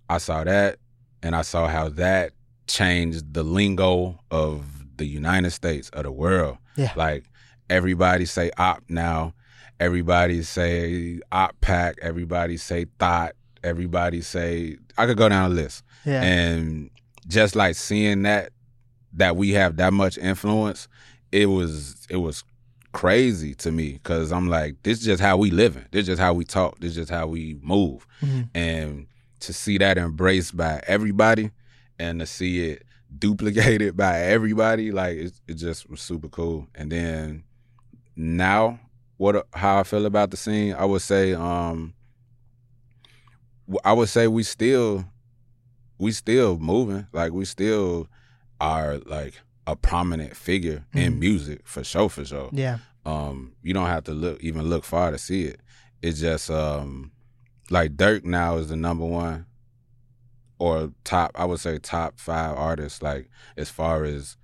I saw that, and I saw how that changed the lingo of the United States of the world.
Yeah.
Like everybody say op now, everybody say op pack, everybody say thought, everybody say I could go down a list.
Yeah.
And just like seeing that that we have that much influence, it was it was crazy to me because I'm like, this is just how we living. This is just how we talk. This is just how we move.
Mhm.
And to see that embraced by everybody and to see it duplicated by everybody, like it, it just was super cool. And then now, what how I feel about the scene, I would say, um, I would say we still, we still moving. Like we still are like a prominent figure in
Mhm.
music for sure, for sure
yeah.
um you don't have to look even look far to see it it's just um like durk now is the number one or top i would say top five artists like as far as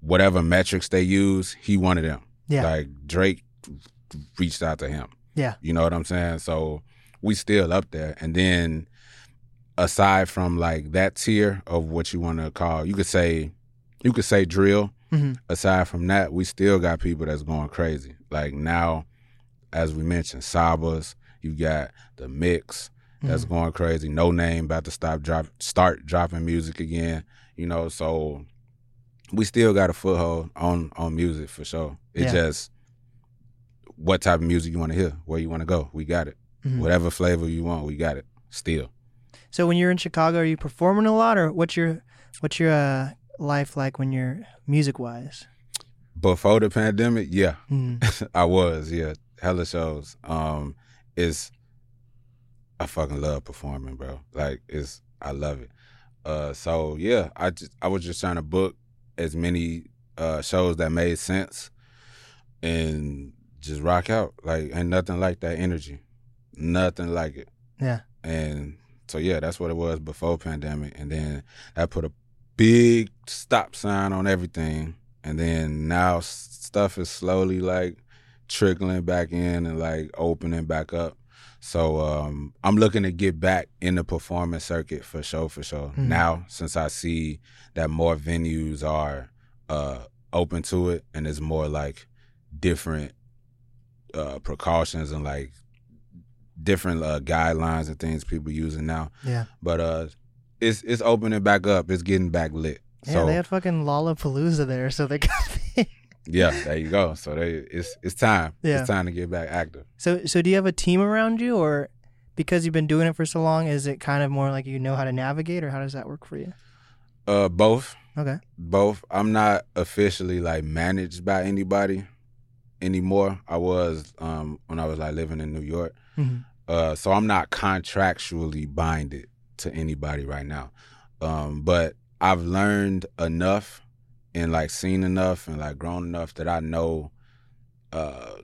whatever metrics they use he one of them
Yeah.
like drake reached out to him
Yeah.
you know what i'm saying so we still up there and then aside from like that tier of what you want to call you could say you could say drill
Mhm.
aside from that, we still got people that's going crazy. Like now, as we mentioned, Sabas, you got the Micks that's
Mhm.
going crazy. Noname about to stop drop start dropping music again. You know, so we still got a foothold on on music for sure. It's
Yeah.
just what type of music you want to hear, where you want to go. We got it.
Mhm.
Whatever flavor you want, we got it. Still.
So when you're in Chicago, are you performing a lot, or what's your what's your uh, life like when you're music wise?
Before the pandemic, yeah.
Mm.
I was, yeah. Hella shows. Um, it's I fucking love performing, bro. Like it's I love it. Uh so yeah, I just I was just trying to book as many uh shows that made sense and just rock out. Like ain't nothing like that energy. Nothing like it.
Yeah.
And so yeah, that's what it was before pandemic. And then that put a big stop sign on everything. And then now stuff is slowly like trickling back in and like opening back up. So um, I'm looking to get back in the performance circuit for sure, for sure.
Mhm.
Now, since I see that more venues are uh, open to it, and it's more like different uh, precautions and like different uh, guidelines and things people using now.
Yeah.
But uh, it's it's opening back up. It's getting back lit.
Yeah,
so
they had fucking Lollapalooza there, so they got.
yeah, there you go. So they it's it's time.
Yeah.
It's time to get back active.
so so do you have a team around you, or because you've been doing it for so long, is it kind of more like you know how to navigate, or how does that work for you?
Uh, both.
Okay.
both. I'm not officially like managed by anybody anymore. I was um when I was like living in New York.
Hmm
Uh so I'm not contractually binded to anybody right now. Um but I've learned enough and like seen enough and like grown enough that I know uh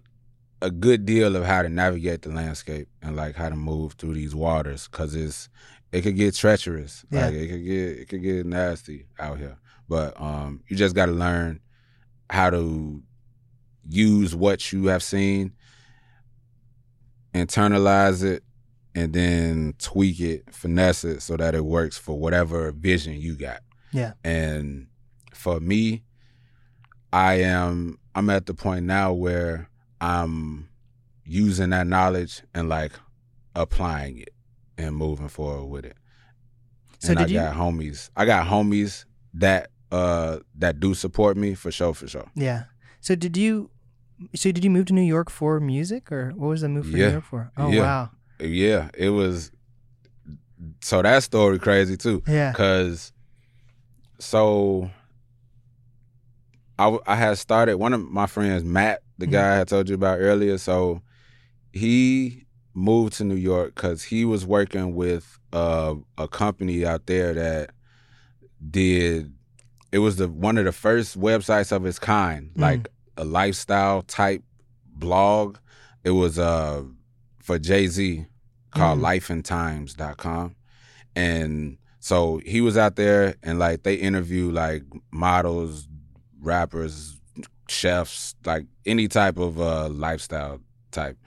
a good deal of how to navigate the landscape and like how to move through these waters cuz it's it could get treacherous.
Yeah.
Like it could get it could get nasty out here. But um you just got to learn how to use what you have seen, internalize it, and then tweak it, finesse it so that it works for whatever vision you got.
Yeah.
And for me, I am I'm at the point now where I'm using that knowledge and like applying it and moving forward with it.
So
and I
did you?
got homies. I got homies that uh that do support me for sure, for sure.
Yeah. So did you? So did you move to New York for music, or what was the move for
Yeah.
New York for? Oh
Yeah.
wow.
Yeah, it was. So that story crazy too.
Yeah.
Cause so I, I had started one of my friends, Matt, the
Mhm.
guy I told you about earlier. So he moved to New York because he was working with uh, a company out there that did. It was the one of the first websites of its kind,
Mm.
like a lifestyle type blog. It was uh for Jay Z called
Mm.
lifeandtimes.com. And so he was out there and like they interview like models, rappers, chefs, like any type of uh lifestyle type.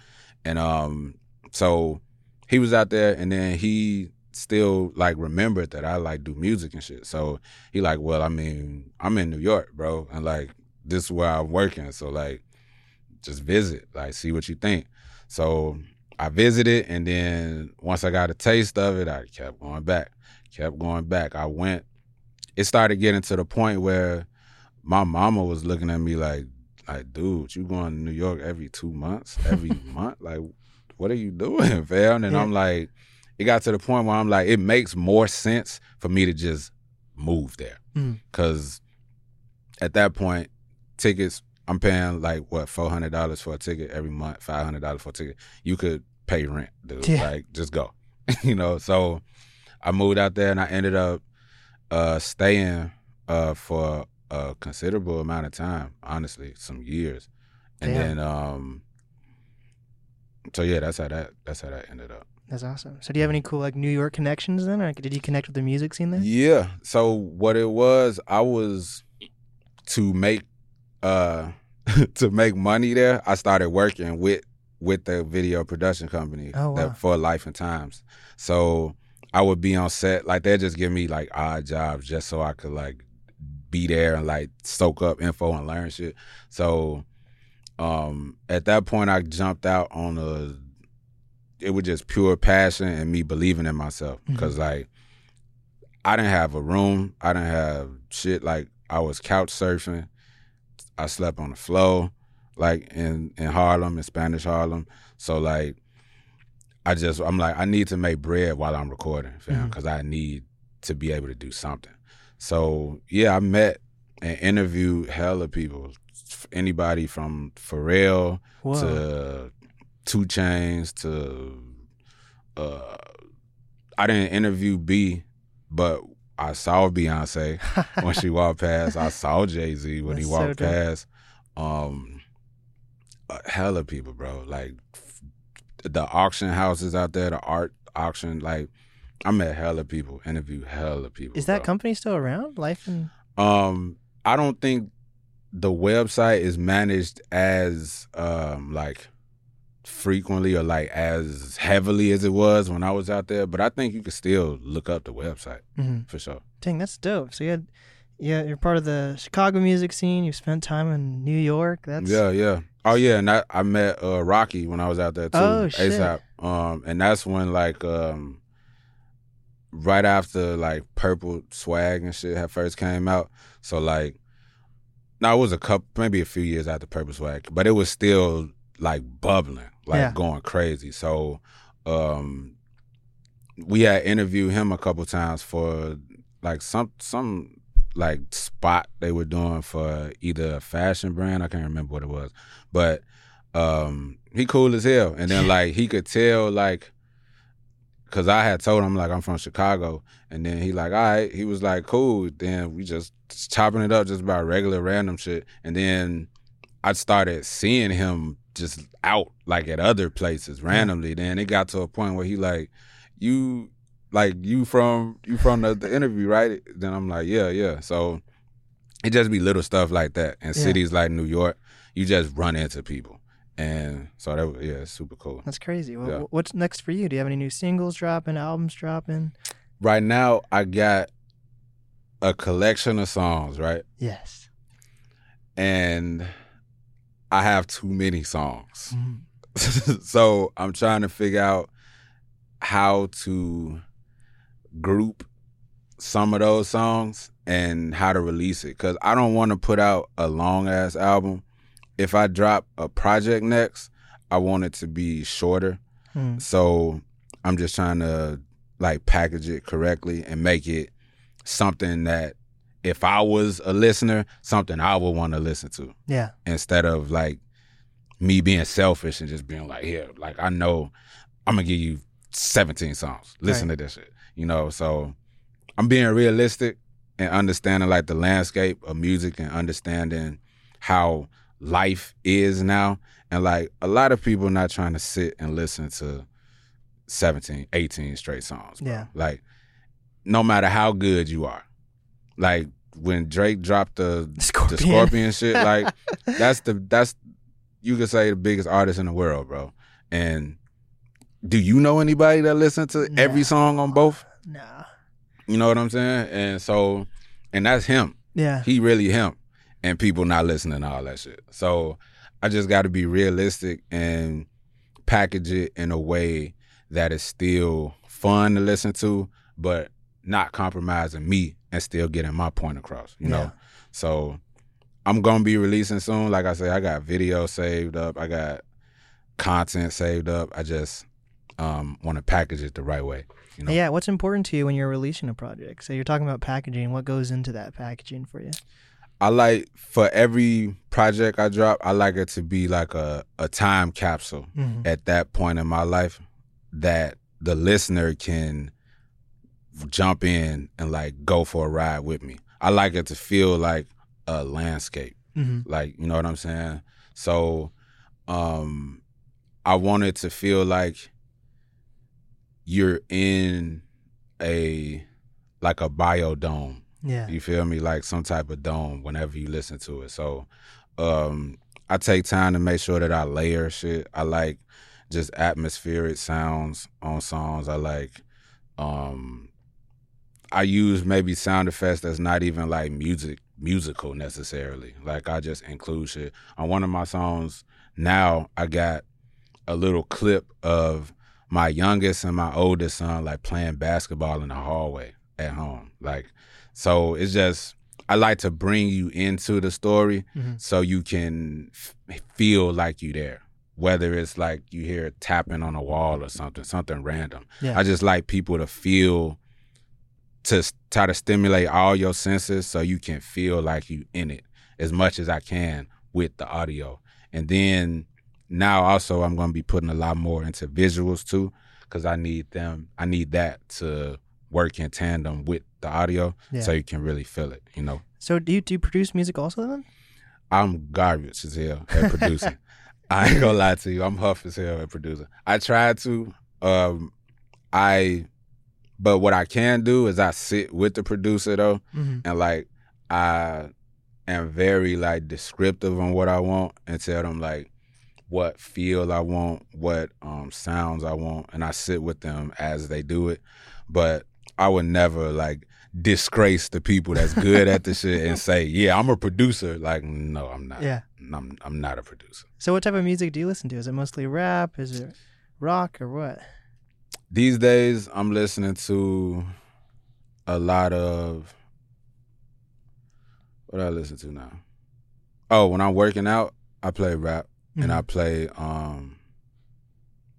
And um so he was out there and then he still like remembered that I like do music and shit. So he like, well, I mean, I'm in New York, bro, and like this is where I'm working. So like just visit, like see what you think. So I visited and then once I got a taste of it, I kept going back. Kept going back. I went it started getting to the point where my mama was looking at me like like, dude, you going to New York every two months, every month? Like, what are you doing, fam? And
Yeah.
I'm like, it got to the point where I'm like, it makes more sense for me to just move there.
Mm.
Cause at that point, tickets, I'm paying like what, four hundred dollars for a ticket every month, five hundred dollars for a ticket. You could pay rent, dude.
Yeah.
Like, just go. you know, so I moved out there and I ended up uh staying uh for a considerable amount of time, honestly, some years. And
Damn.
then um so yeah, that's how that that's how that ended up.
That's awesome. So do you have any cool like New York connections then? Or did you connect with the music scene there?
Yeah. So what it was, I was to make uh to make money there. I started working with with the video production company
Oh, wow.
that, for Life and Times. So I would be on set like they just give me like odd jobs just so I could like be there and like soak up info and learn shit. So um at that point I jumped out on a it was just pure passion and me believing in myself because like I didn't have a room. I didn't have shit. Like I was couch surfing. I slept on the floor, like in in Harlem, in Spanish Harlem. So like, I just I'm like I need to make bread while I'm recording, fam, because I need to be able to do something. So yeah, I met and interviewed hella people. Anybody from Pharrell
Whoa.
to 2 Chainz to uh I didn't interview B, but I saw Beyonce when she walked past. I saw Jay Z when he
That's so
walked
dope.
past. Um a hella people, bro. Like the auction houses out there, the art auction, like I met hella people, interviewed hella people.
Is that
bro.
company still around? Life and
Um, I don't think the website is managed as um like frequently or like as heavily as it was when I was out there, but I think you could still look up the website
Mhm.
for sure.
Dang, that's dope. So you had, yeah, you're part of the Chicago music scene. You've spent time in New York. That's
yeah, yeah. Oh yeah, and I, I met uh Rocky when I was out there too.
Oh, shit.
ASAP. Um, and that's when like um right after like Purple Swag and shit had first came out. So like, now it was a couple, maybe a few years after Purple Swag, but it was still like bubbling, like
Yeah.
going crazy. So, um, we had interviewed him a couple times for like some some like spot they were doing for either a fashion brand. I can't remember what it was, but um, he cool as hell. And then like he could tell like, cause I had told him like I'm from Chicago, and then he like, all right, he was like, cool. Then we just chopping it up just about regular random shit, and then I started seeing him just out like at other places randomly. Then it got to a point where he like, you like you from you from the, the interview, right? Then I'm like, yeah, yeah. So it just be little stuff like that. In
Yeah.
cities like New York, you just run into people. And so that was yeah, it's super cool.
that's crazy. Well,
Yeah.
What's next for you? Do you have any new singles dropping, albums dropping?
Right now I got a collection of songs, right?
Yes.
And I have too many songs.
Mhm.
so I'm trying to figure out how to group some of those songs and how to release it cuz I don't want to put out a long ass album. If I drop a project next, I want it to be shorter.
Hmm.
So I'm just trying to like package it correctly and make it something that if I was a listener, something I would want to listen to
Yeah.
instead of like me being selfish and just being like, here, like I know I'm gonna give you 17 songs. Listen to this shit. You know, so I'm being realistic and understanding like the landscape of music and understanding how life is now. And like a lot of people not trying to sit and listen to 17, 18 straight songs. bro.
Yeah.
Like no matter how good you are. Like when Drake dropped the
Scorpion.
the scorpion shit, like that's the that's you could say the biggest artist in the world, bro. And do you know anybody that listen to every song on both?
No.
You know what I'm saying? And so and that's him.
Yeah.
He really him. And people not listening to all that shit. So I just gotta be realistic and package it in a way that is still fun to listen to, but not compromising me and still getting my point across. You
Yeah.
know? So I'm gonna be releasing soon. Like I say, I got video saved up. I got content saved up. I just um, want to package it the right way. You know?
Yeah. What's important to you when you're releasing a project? So you're talking about packaging. What goes into that packaging for you?
I like for every project I drop, I like it to be like a, a time capsule
Mhm.
at that point in my life that the listener can jump in and like go for a ride with me. I like it to feel like a landscape.
Mhm.
Like, you know what I'm saying? So um I want it to feel like you're in a like a biodome.
Yeah.
You feel me? Like some type of dome whenever you listen to it. So um I take time to make sure that I layer shit. I like just atmospheric sounds on songs. I like um I use maybe sound effects that's not even like music musical necessarily. Like I just include shit. On one of my songs now I got a little clip of my youngest and my oldest son like playing basketball in the hallway at home. Like so it's just I like to bring you into the story
Mhm.
so you can f- feel like you there. Whether it's like you hear tapping on a wall or something, something random.
Yeah.
I just like people to feel to try to stimulate all your senses so you can feel like you in it as much as I can with the audio. And then now also I'm going to be putting a lot more into visuals too cuz I need them I need that to work in tandem with the audio
Yeah.
so you can really feel it, you know.
So do you do you produce music also then?
I'm garbage as hell at producing. I ain't gonna lie to you. I'm huff as hell at producing. I tried to. Um, I, but what I can do is I sit with the producer though,
Mm-hmm.
and like I am very like descriptive on what I want and tell them like what feel I want, what um sounds I want, and I sit with them as they do it. But I would never like disgrace the people that's good at the shit and say, "Yeah, I'm a producer." Like, no, I'm not.
Yeah.
I'm I'm not a producer.
So what type of music do you listen to? Is it mostly rap? Is it rock or what?
These days, I'm listening to a lot of what I listen to now. Oh, when I'm working out, I play rap and I play um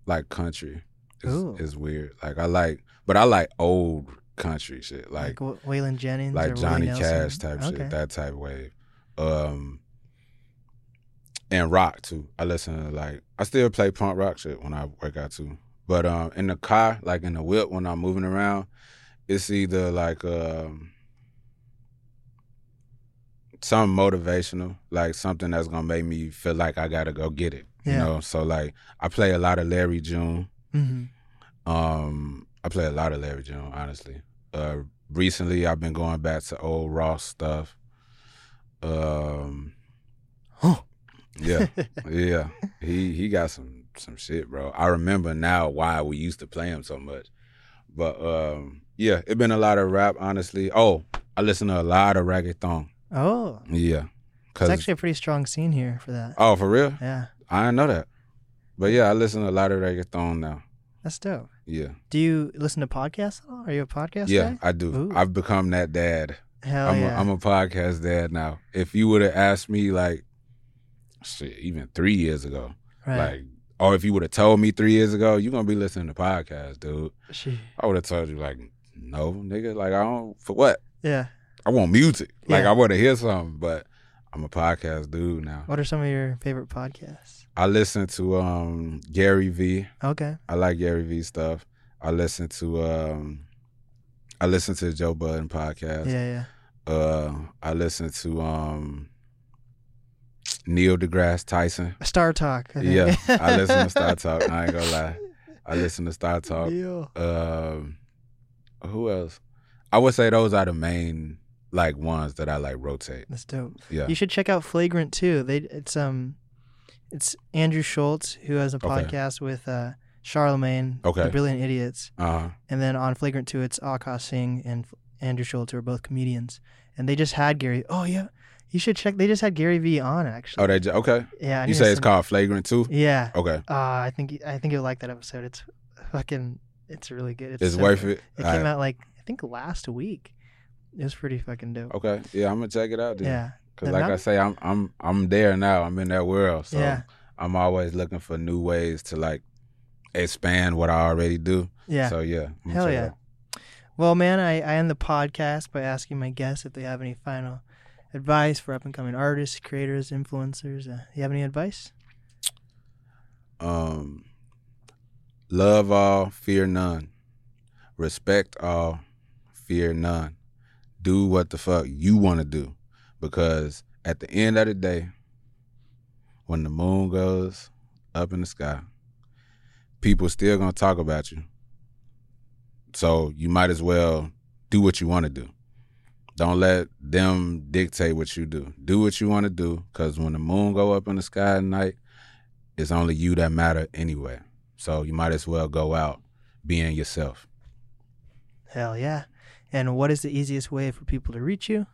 like country. It's, it's weird. Like I like, but I like old country shit,
like,
like
Waylon Jennings,
like
or
Johnny Cash type
okay.
shit, that type wave. Um and rock too. I listen to like I still play punk rock shit when I work out too. But um in the car, like in the whip when I'm moving around, it's either like um something motivational, like something that's gonna make me feel like I gotta go get it. You know? So like I play a lot of Larry June.
Mhm.
Um, I play a lot of Larry June, honestly. Uh, recently, I've been going back to old Ross stuff. Um,
Huh.
yeah, yeah. He he got some some shit, bro. I remember now why we used to play him so much. But um, yeah, it been a lot of rap, honestly. Oh, I listen to a lot of reggaeton.
Oh,
Yeah, Cause, it's
actually a pretty strong scene here for that.
oh, for real,
Yeah.
I didn't know that. But yeah, I listen to a lot of reggaeton now.
That's dope.
Yeah,
Do you listen to podcasts at all? Are you a podcast
yeah,
guy?
I do.
Ooh.
I've become that dad.
Hell
I'm
yeah.
a, I'm a podcast dad now. If you would have asked me like, shit, even three years ago,
right.
like, or if you would have told me three years ago, you're gonna be listening to podcasts, dude.
She-
I would have told you like, no, nigga, like I don't for what?
yeah.
I want music. Like
Yeah.
I want to hear something, but I'm a podcast dude now.
What are some of your favorite podcasts?
I listen to um Gary V.
Okay.
I like Gary V stuff. I listen to um I listen to Joe Budden podcast.
Yeah, yeah.
Uh I listen to um Neil deGrasse Tyson.
Star Talk. I.
Yeah, I listen to Star Talk. I ain't gonna lie. I listen to Star Talk.
Deal.
Um who else? I would say those are the main like ones that I like rotate.
That's dope.
Yeah.
You should check out Flagrant too. They it's um it's Andrew Schulz who has a
Okay.
podcast with uh Charlemagne,
Okay.
the Brilliant Idiots,
Uh-huh.
and then on Flagrant 2 it's Akash Singh and Andrew Schulz who are both comedians. And they just had Gary. Oh yeah. You should check they just had Gary V on actually.
Oh, they ju- okay.
yeah. I
You say it's called Flagrant 2?
Yeah.
Okay.
Uh, I think I think you'll like that episode. It's fucking it's really good.
It's
so
worth
good.
it.
It
All
came
right.
out like I think last week. It was pretty fucking dope.
Okay. Yeah, I'm gonna check it out then.
Yeah.
Cause like I say, I'm I'm I'm there now. I'm in that world. So
Yeah.
I'm always looking for new ways to like expand what I already do.
Yeah.
So yeah.
Hell yeah. Well, man, I, I end the podcast by asking my guests if they have any final advice for up and coming artists, creators, influencers. Uh, you have any advice?
Um love all, fear none. Respect all, fear none. Do what the fuck you wanna do. Because at the end of the day, when the moon goes up in the sky, people still gonna talk about you. So you might as well do what you want to do. Don't let them dictate what you do. Do what you want to do, because when the moon go up in the sky at night, it's only you that matter anyway. So you might as well go out being yourself.
Hell yeah. And what is the easiest way for people to reach you?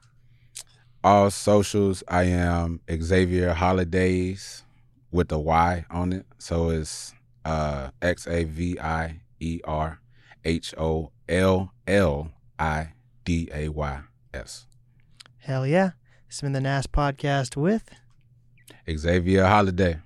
All socials, I am Xavier Hollidays with a Y on it. So it's uh, X A V I E R H O L L I D A Y S.
Hell yeah. Has been the NAS podcast with
Xavier Holliday.